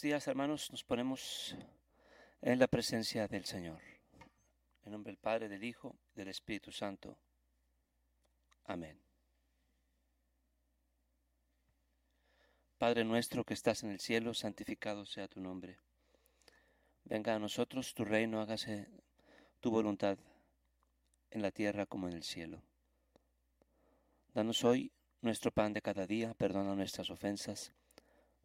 días, hermanos, nos ponemos en la presencia del Señor. En nombre del Padre, del Hijo, del Espíritu Santo. Amén. Padre nuestro que estás en el cielo, santificado sea tu nombre. Venga a nosotros tu reino, hágase tu voluntad en la tierra como en el cielo. Danos hoy nuestro pan de cada día, perdona nuestras ofensas,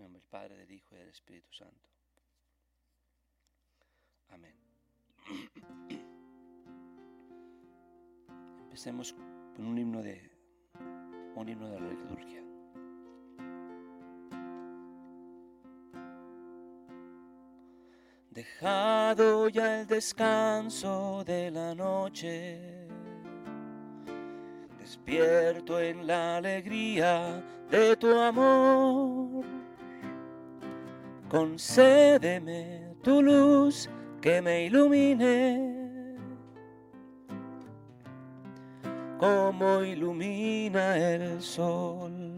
En nombre del Padre, del Hijo y del Espíritu Santo. Amén. Empecemos con un himno de un himno de la liturgia. Dejado ya el descanso de la noche, despierto en la alegría de tu amor. Concédeme tu luz que me ilumine, como ilumina el sol.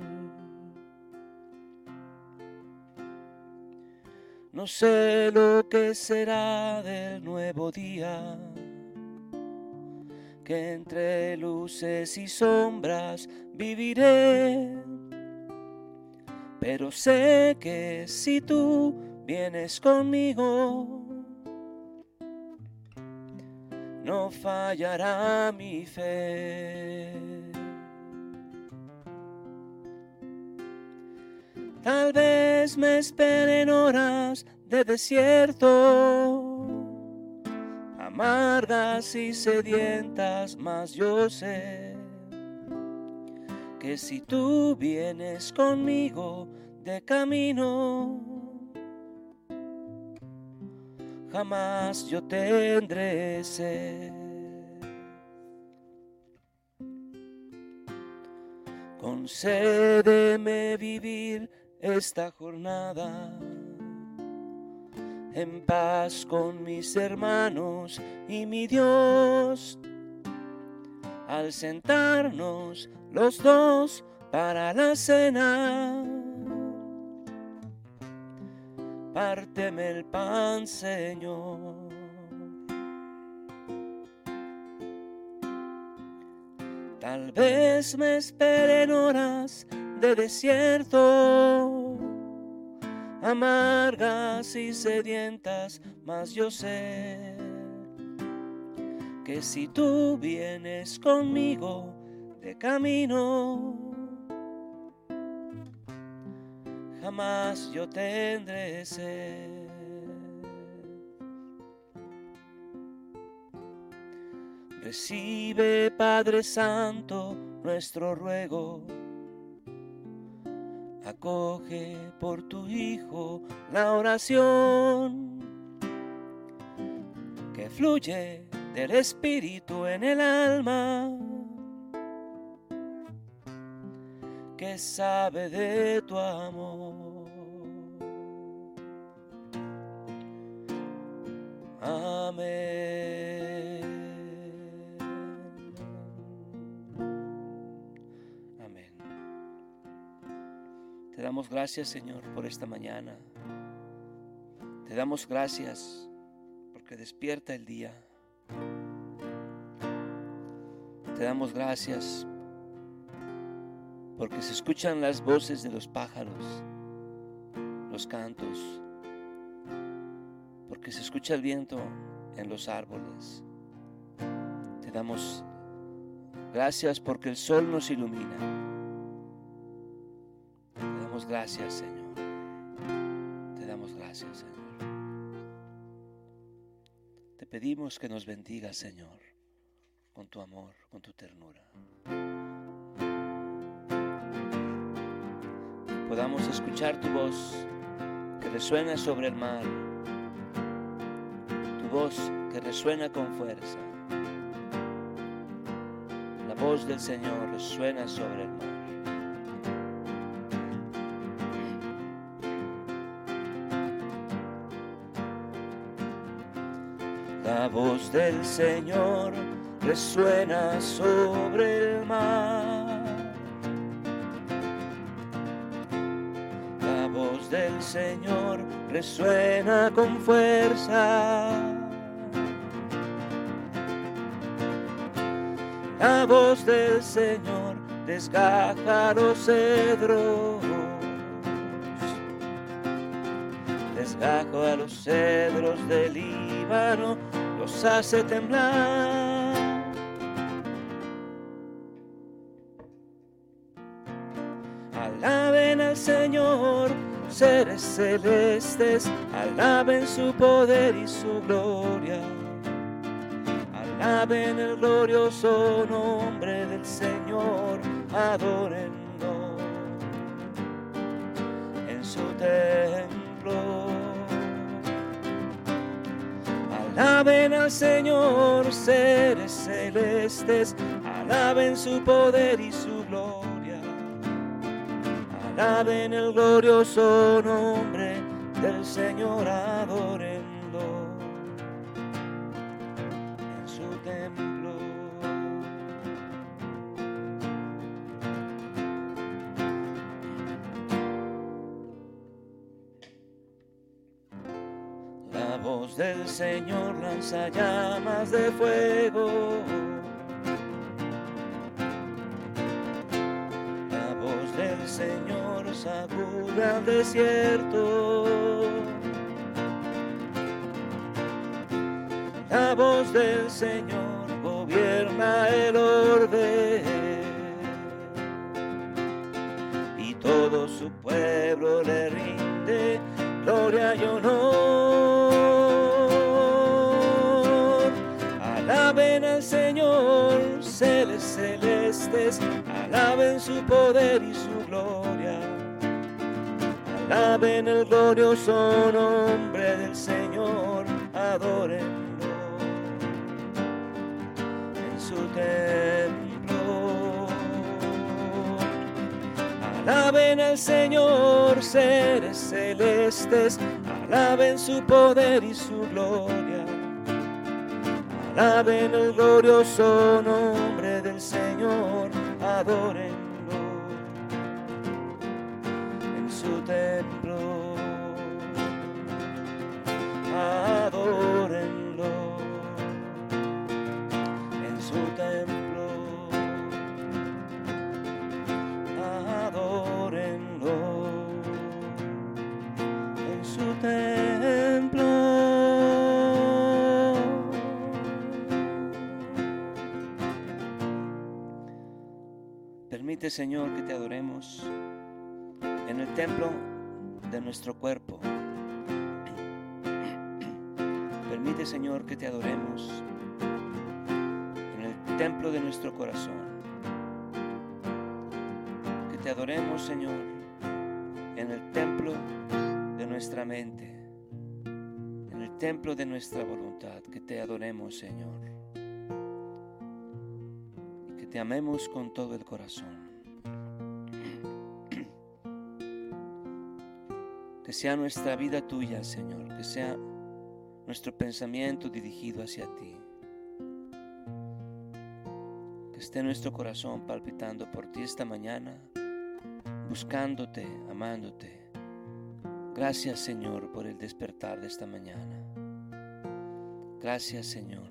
No sé lo que será del nuevo día, que entre luces y sombras viviré. Pero sé que si tú vienes conmigo, no fallará mi fe. Tal vez me esperen horas de desierto, amargas y sedientas, mas yo sé que si tú vienes conmigo de camino, jamás yo tendré sed. Concédeme vivir esta jornada en paz con mis hermanos y mi Dios. Al sentarnos los dos para la cena, párteme el pan, Señor. Tal vez me esperen horas de desierto, amargas y sedientas, mas yo sé que si tú vienes conmigo de camino, jamás yo tendré sed. Recibe, Padre Santo, nuestro ruego acoge por tu Hijo la oración que fluye del Espíritu en el alma, que sabe de tu amor. Amén. Te damos gracias, Señor, por esta mañana. Te damos gracias porque despierta el día. Te damos gracias porque se escuchan las voces de los pájaros, los cantos, porque se escucha el viento en los árboles. Te damos gracias porque el sol nos ilumina gracias, Señor. Te damos gracias, Señor. Te pedimos que nos bendiga, Señor, con tu amor, con tu ternura. Podamos escuchar tu voz que resuena sobre el mar, tu voz que resuena con fuerza. La voz del Señor resuena sobre el mar. La voz del Señor resuena sobre el mar. La voz del Señor resuena con fuerza. La voz del Señor desgaja los cedros. Desgajo a los cedros del Líbano, los hace temblar. Alaben al Señor, seres celestes, alaben su poder y su gloria. Alaben el glorioso nombre del Señor, adórenlo en su templo. Alaben al Señor, seres celestes, alaben su poder y su. Alaben el glorioso nombre del Señor, adórenlo en su templo. La voz del Señor lanza llamas de fuego. La voz del Señor sacude al desierto. La voz del Señor gobierna el orden. Y todo su pueblo le rinde gloria y honor. Alaben al Señor, seres celestes, alaben su poder y su gloria. Alaben el glorioso nombre del Señor, adórenlo en su templo. Alaben al Señor, seres celestes, alaben su poder y su gloria. Alaben el glorioso nombre del Señor, adórenlo su templo. Adórenlo en su templo. Adórenlo en su templo. Permite, Señor, que te adoremos templo de nuestro cuerpo. Permite, Señor, que te adoremos en el templo de nuestro corazón. Que te adoremos, Señor, en el templo de nuestra mente, en el templo de nuestra voluntad. Que te adoremos, Señor. Y que te amemos con todo el corazón. Que sea nuestra vida tuya, Señor. Que sea nuestro pensamiento dirigido hacia ti. Que esté nuestro corazón palpitando por ti esta mañana, buscándote, amándote. Gracias, Señor, por el despertar de esta mañana. Gracias, Señor,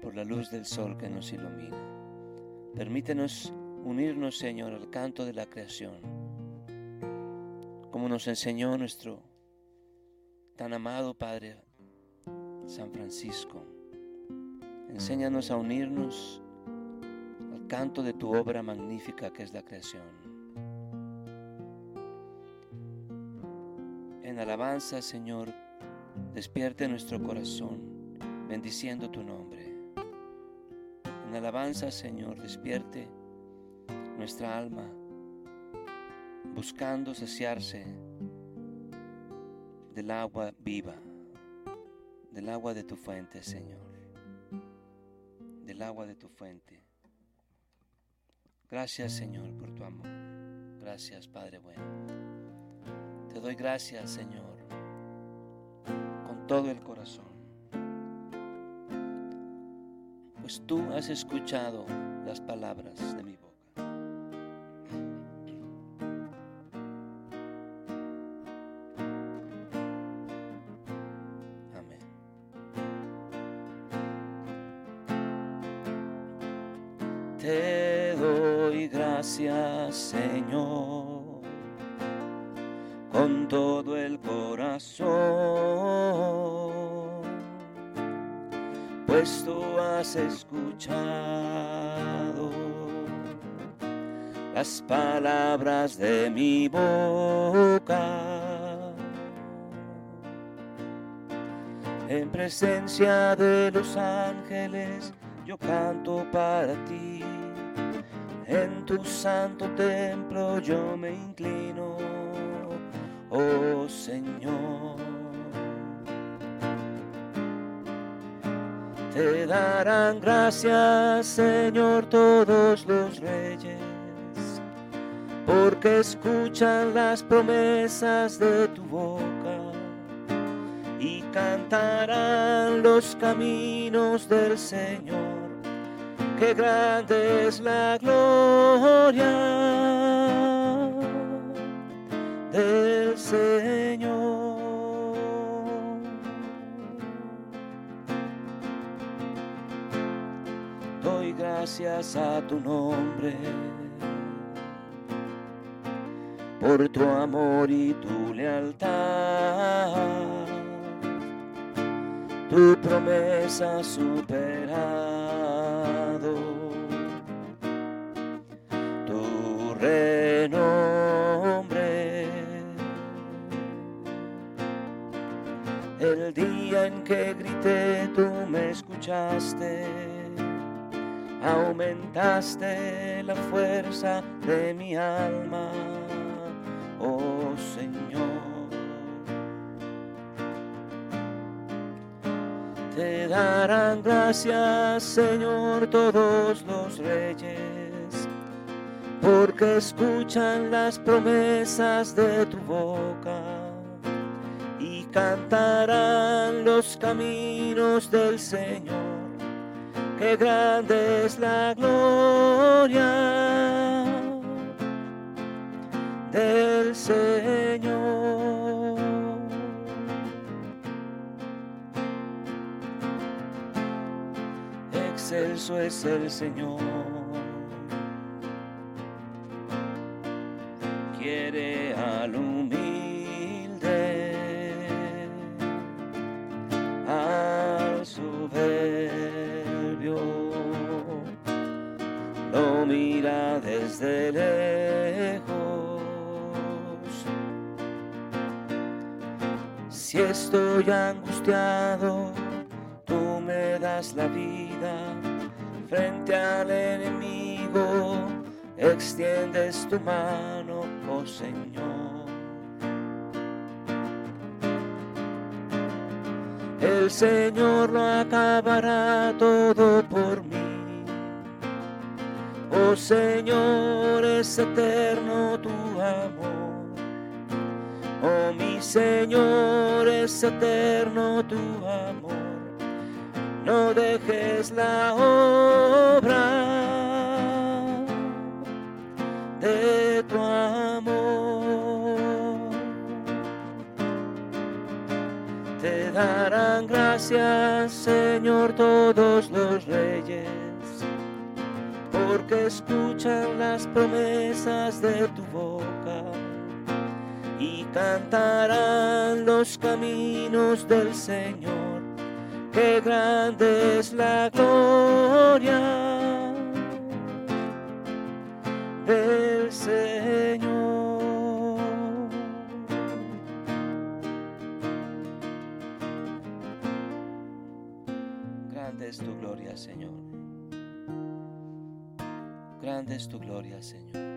por la luz del sol que nos ilumina. Permítenos unirnos, Señor, al canto de la creación, como nos enseñó nuestro tan amado Padre San Francisco. Enséñanos a unirnos al canto de tu obra magnífica que es la creación. En alabanza, Señor, despierte nuestro corazón, bendiciendo tu nombre. En alabanza, Señor, despierte nuestra alma, buscando saciarse del agua viva, del agua de tu fuente, Señor, del agua de tu fuente. Gracias, Señor, por tu amor. Gracias, Padre bueno. Te doy gracias, Señor, con todo el corazón. Pues tú has escuchado las palabras de mi boca. Pues tú has escuchado las palabras de mi boca. En presencia de los ángeles yo canto para ti. En tu santo templo yo me inclino, oh Señor. Te darán gracias, Señor, todos los reyes, porque escuchan las promesas de tu boca y cantarán los caminos del Señor. Qué grande es la gloria del Señor. Gracias a tu nombre por tu amor y tu lealtad tu promesa superado, tu renombre. El día en que grité, tú me escuchaste, aumentaste la fuerza de mi alma, oh Señor. Te darán gracias, Señor, todos los reyes, porque escuchan las promesas de tu boca y cantarán los caminos del Señor. Qué grande es la gloria del Señor. excelso es el Señor. Tu mano, oh Señor. El Señor lo acabará todo por mí. Oh Señor, es eterno tu amor. Oh mi Señor, es eterno tu amor no dejes la obra gracias, Señor, todos los reyes, porque escuchan las promesas de tu boca y cantarán los caminos del Señor. Qué grande es la gloria del Señor. Grande es tu gloria, Señor.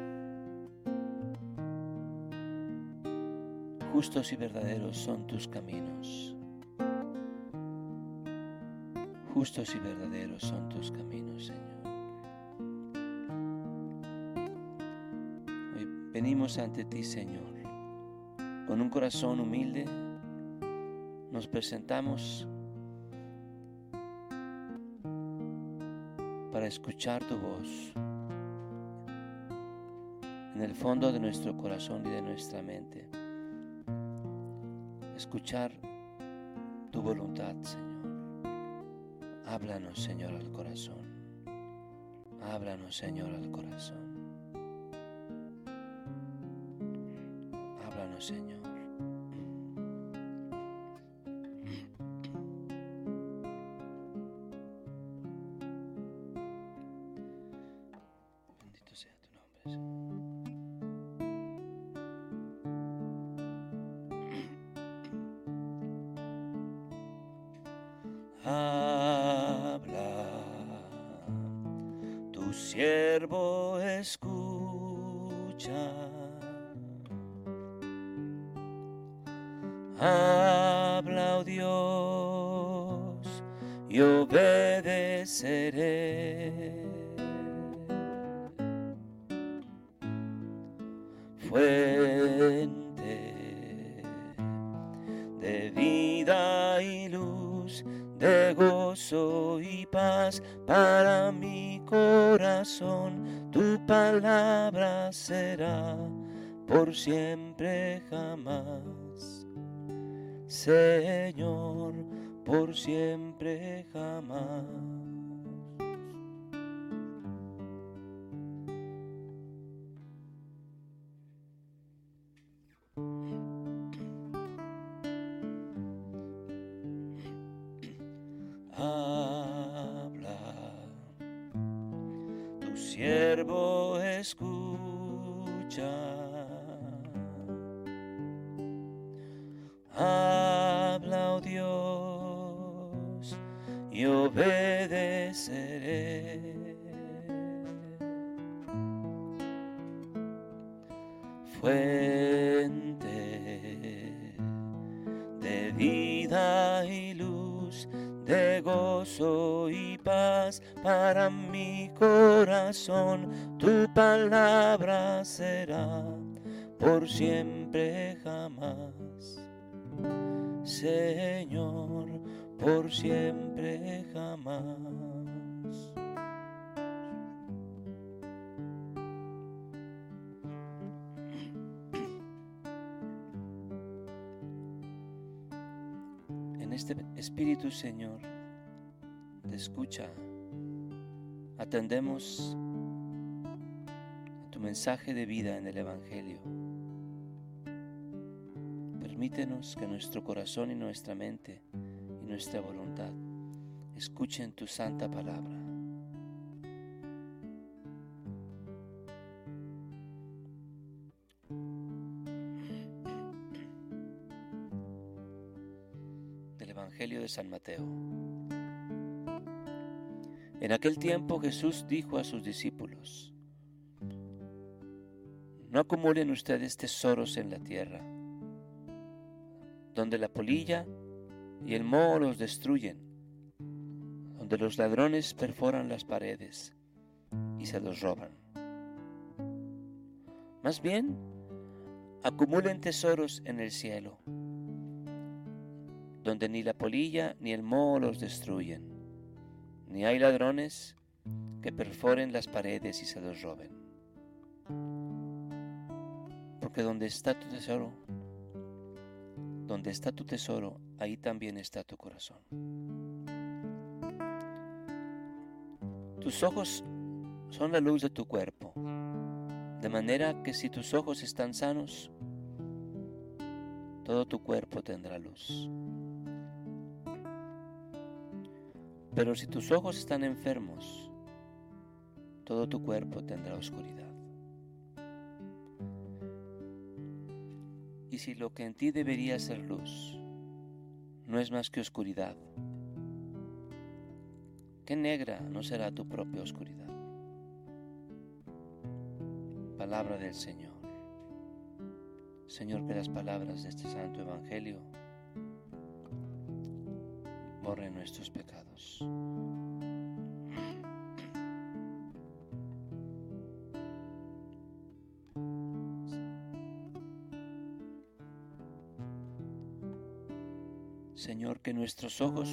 justos y verdaderos son tus caminos. Justos y verdaderos son tus caminos, Señor. Hoy venimos ante ti, Señor, con un corazón humilde. Nos presentamos escuchar tu voz en el fondo de nuestro corazón y de nuestra mente. Escuchar tu voluntad, Señor. Háblanos, Señor, al corazón. Háblanos, Señor, al corazón. Siervo escucha. Habla, oh Dios, y obedeceré. Fuente de vida y luz, de gozo y paz para mi corazón. Tu palabra será por siempre jamás. Señor, por siempre jamás. Siervo escucha. Habla, oh Dios, y obedeceré. Fuente de vida y luz, de gozo para mi corazón. Tu palabra será por siempre jamás. Señor, por siempre jamás. En este espíritu, Señor, de escucha, atendemos a tu mensaje de vida en el Evangelio. Permítenos que nuestro corazón y nuestra mente y nuestra voluntad escuchen tu santa palabra. Evangelio de San Mateo. En aquel tiempo Jesús dijo a sus discípulos, no acumulen ustedes tesoros en la tierra donde la polilla y el moho los destruyen, donde los ladrones perforan las paredes y se los roban. Más bien, acumulen tesoros en el cielo, donde ni la polilla ni el moho los destruyen, ni hay ladrones que perforen las paredes y se los roben. Porque donde está tu tesoro, donde está tu tesoro, ahí también está tu corazón. Tus ojos son la luz de tu cuerpo, de manera que si tus ojos están sanos, todo tu cuerpo tendrá luz. Pero si tus ojos están enfermos, todo tu cuerpo tendrá oscuridad. Y si lo que en ti debería ser luz no es más que oscuridad, qué negra no será tu propia oscuridad. Palabra del Señor. Señor, que las palabras de este santo evangelio borren nuestros pecados. Señor, que nuestros ojos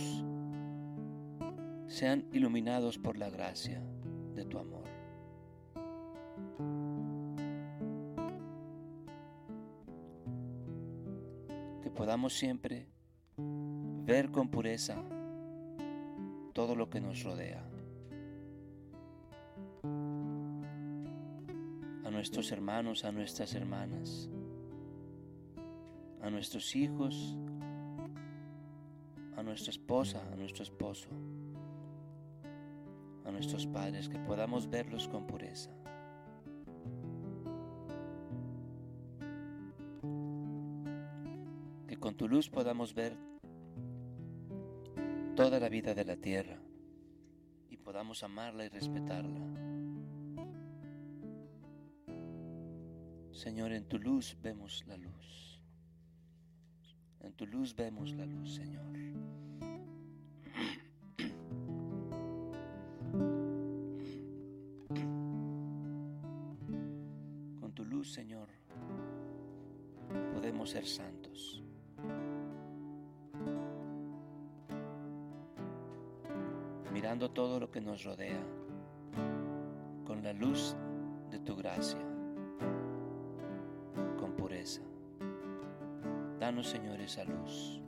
sean iluminados por la gracia de tu amor. Que podamos siempre ver con pureza todo lo que nos rodea. A nuestros hermanos, a nuestras hermanas, a nuestros hijos, a nuestra esposa, a nuestro esposo, a nuestros padres, que podamos verlos con pureza. Que con tu luz podamos ver vida de la tierra y podamos amarla y respetarla. Señor, en tu luz vemos la luz. En tu luz vemos la luz, Señor. Con tu luz, Señor, podemos ser santos. Mirando todo lo que nos rodea con la luz de tu gracia, con pureza. Danos, Señor, esa luz.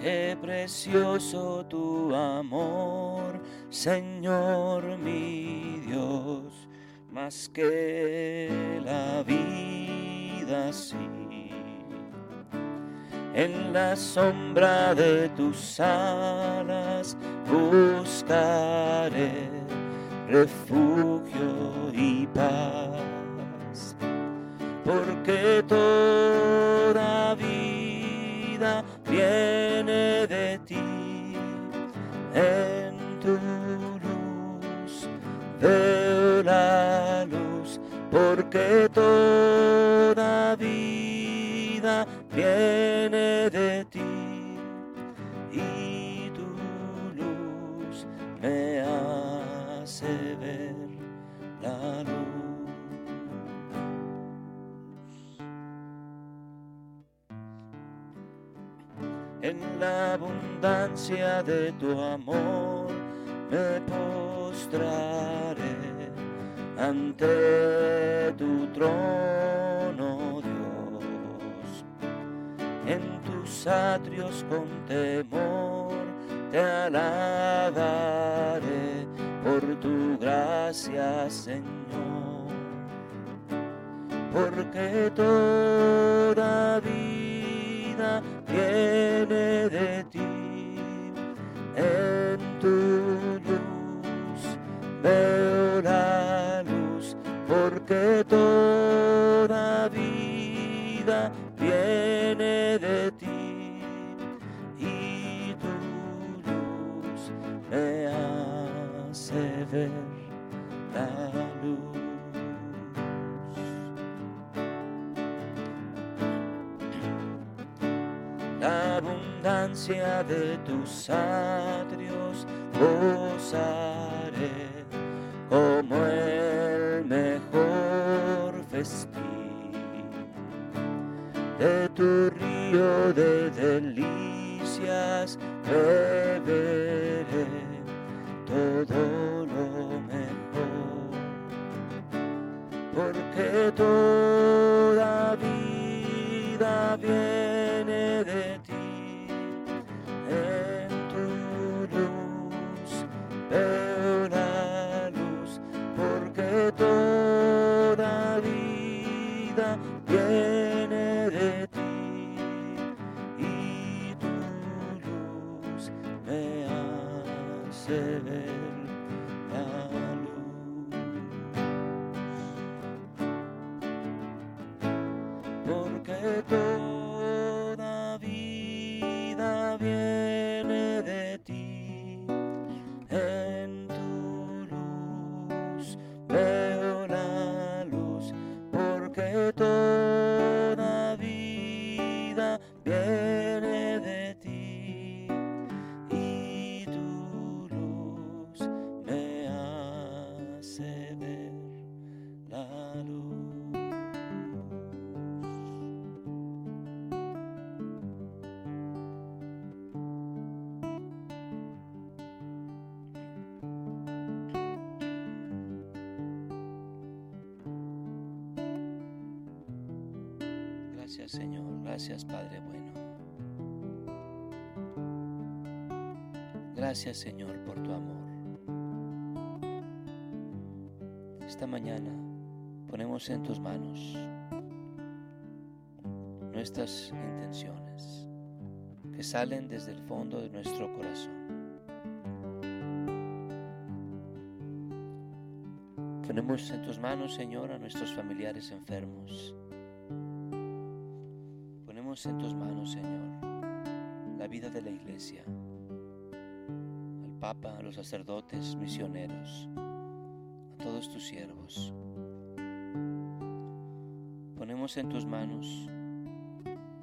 Qué precioso tu amor, Señor mi Dios, más que la vida En la sombra de tus alas buscaré refugio y paz, porque toda vida viene de ti. En tu luz veo la luz, porque vida viene de ti. Y tu luz me hace ver la luz. En la abundancia de tu amor me postraré ante tu trono, atrios con temor te alabaré por tu gracia, Señor. Porque toda vida viene de ti. En tu luz veo la luz, porque toda vida viene de ti. De tus atrios gozaré como el mejor festín de tu río de delicias beberé todo lo mejor porque toda vida viene de ti. Señor, gracias Padre bueno. Gracias Señor por tu amor. Esta mañana ponemos en tus manos nuestras intenciones que salen desde el fondo de nuestro corazón. Ponemos en tus manos, Señor, a nuestros familiares enfermos. En tus manos, Señor, la vida de la iglesia, al Papa, a los sacerdotes, misioneros, a todos tus siervos. Ponemos en tus manos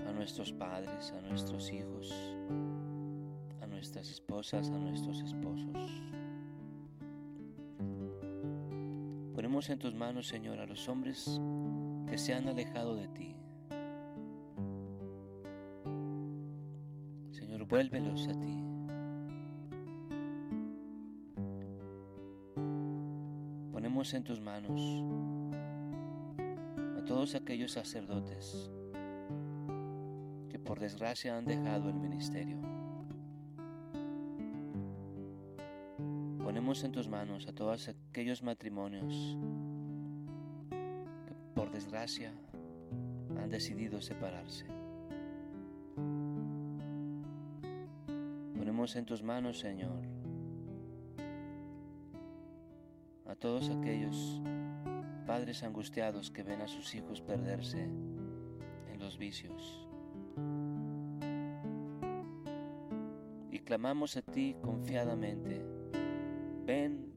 a nuestros padres, a nuestros hijos, a nuestras esposas, a nuestros esposos. Ponemos en tus manos, Señor, a los hombres que se han alejado de ti. Vuélvelos a ti. Ponemos en tus manos a todos aquellos sacerdotes que por desgracia han dejado el ministerio. Ponemos en tus manos a todos aquellos matrimonios que por desgracia han decidido separarse. En tus manos, Señor, a todos aquellos padres angustiados que ven a sus hijos perderse en los vicios. Y clamamos a ti confiadamente ven,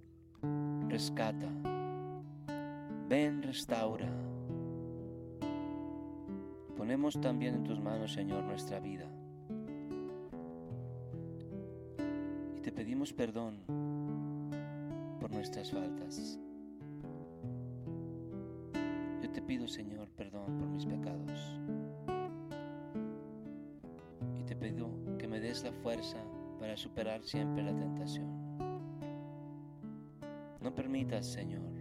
rescata, ven, restaura. Ponemos también en tus manos, Señor, nuestra vida. Pedimos perdón por nuestras faltas. Yo te pido, Señor, perdón por mis pecados. Y te pido que me des la fuerza para superar siempre la tentación. No permitas, Señor,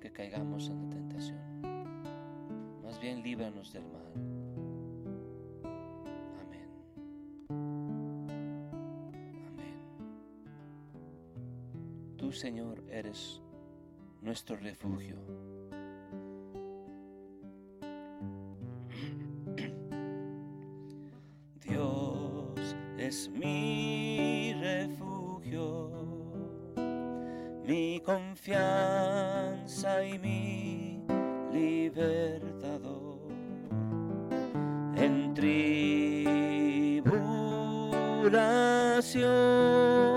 que caigamos en la tentación. Más bien líbranos del mal. Señor, eres nuestro refugio. Dios es mi refugio mi confianza y mi libertador. En tribulación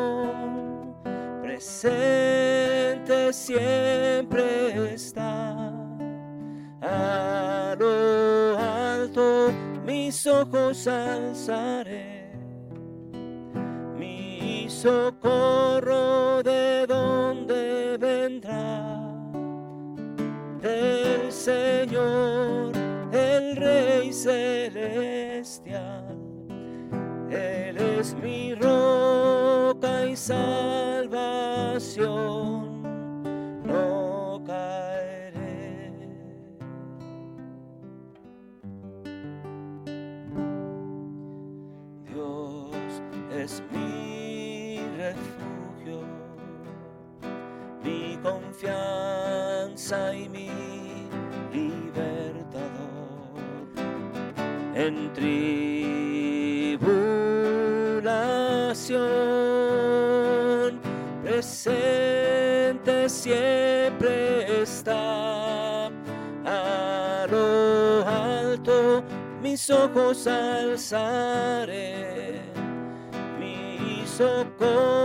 presente siempre está. A lo alto mis ojos alzaré, mi socorro Dios es mi refugio, mi confianza y mi libertador. En tribulación presente siempre está. A lo alto mis ojos alzaré Oh.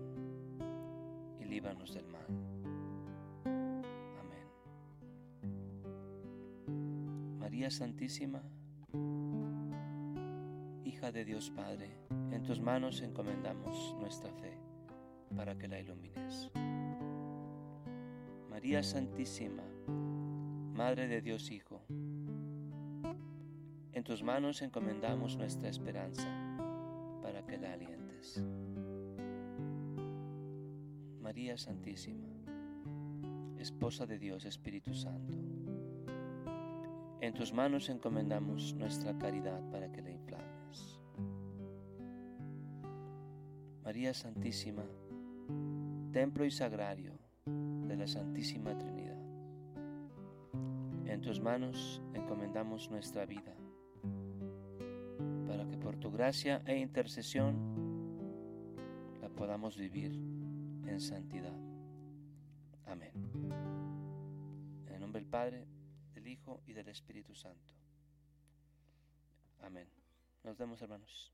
y líbranos del mal. Amén. María Santísima, hija de Dios Padre, en tus manos encomendamos nuestra fe para que la ilumines. María Santísima, Madre de Dios Hijo, en tus manos encomendamos nuestra esperanza para que la alientes. María Santísima, Esposa de Dios Espíritu Santo, en tus manos encomendamos nuestra caridad para que la inflames. María Santísima, Templo y Sagrario de la Santísima Trinidad. En tus manos encomendamos nuestra vida, para que por tu gracia e intercesión la podamos vivir en santidad. Amén. En el nombre del Padre, del Hijo y del Espíritu Santo. Amén. Nos vemos hermanos.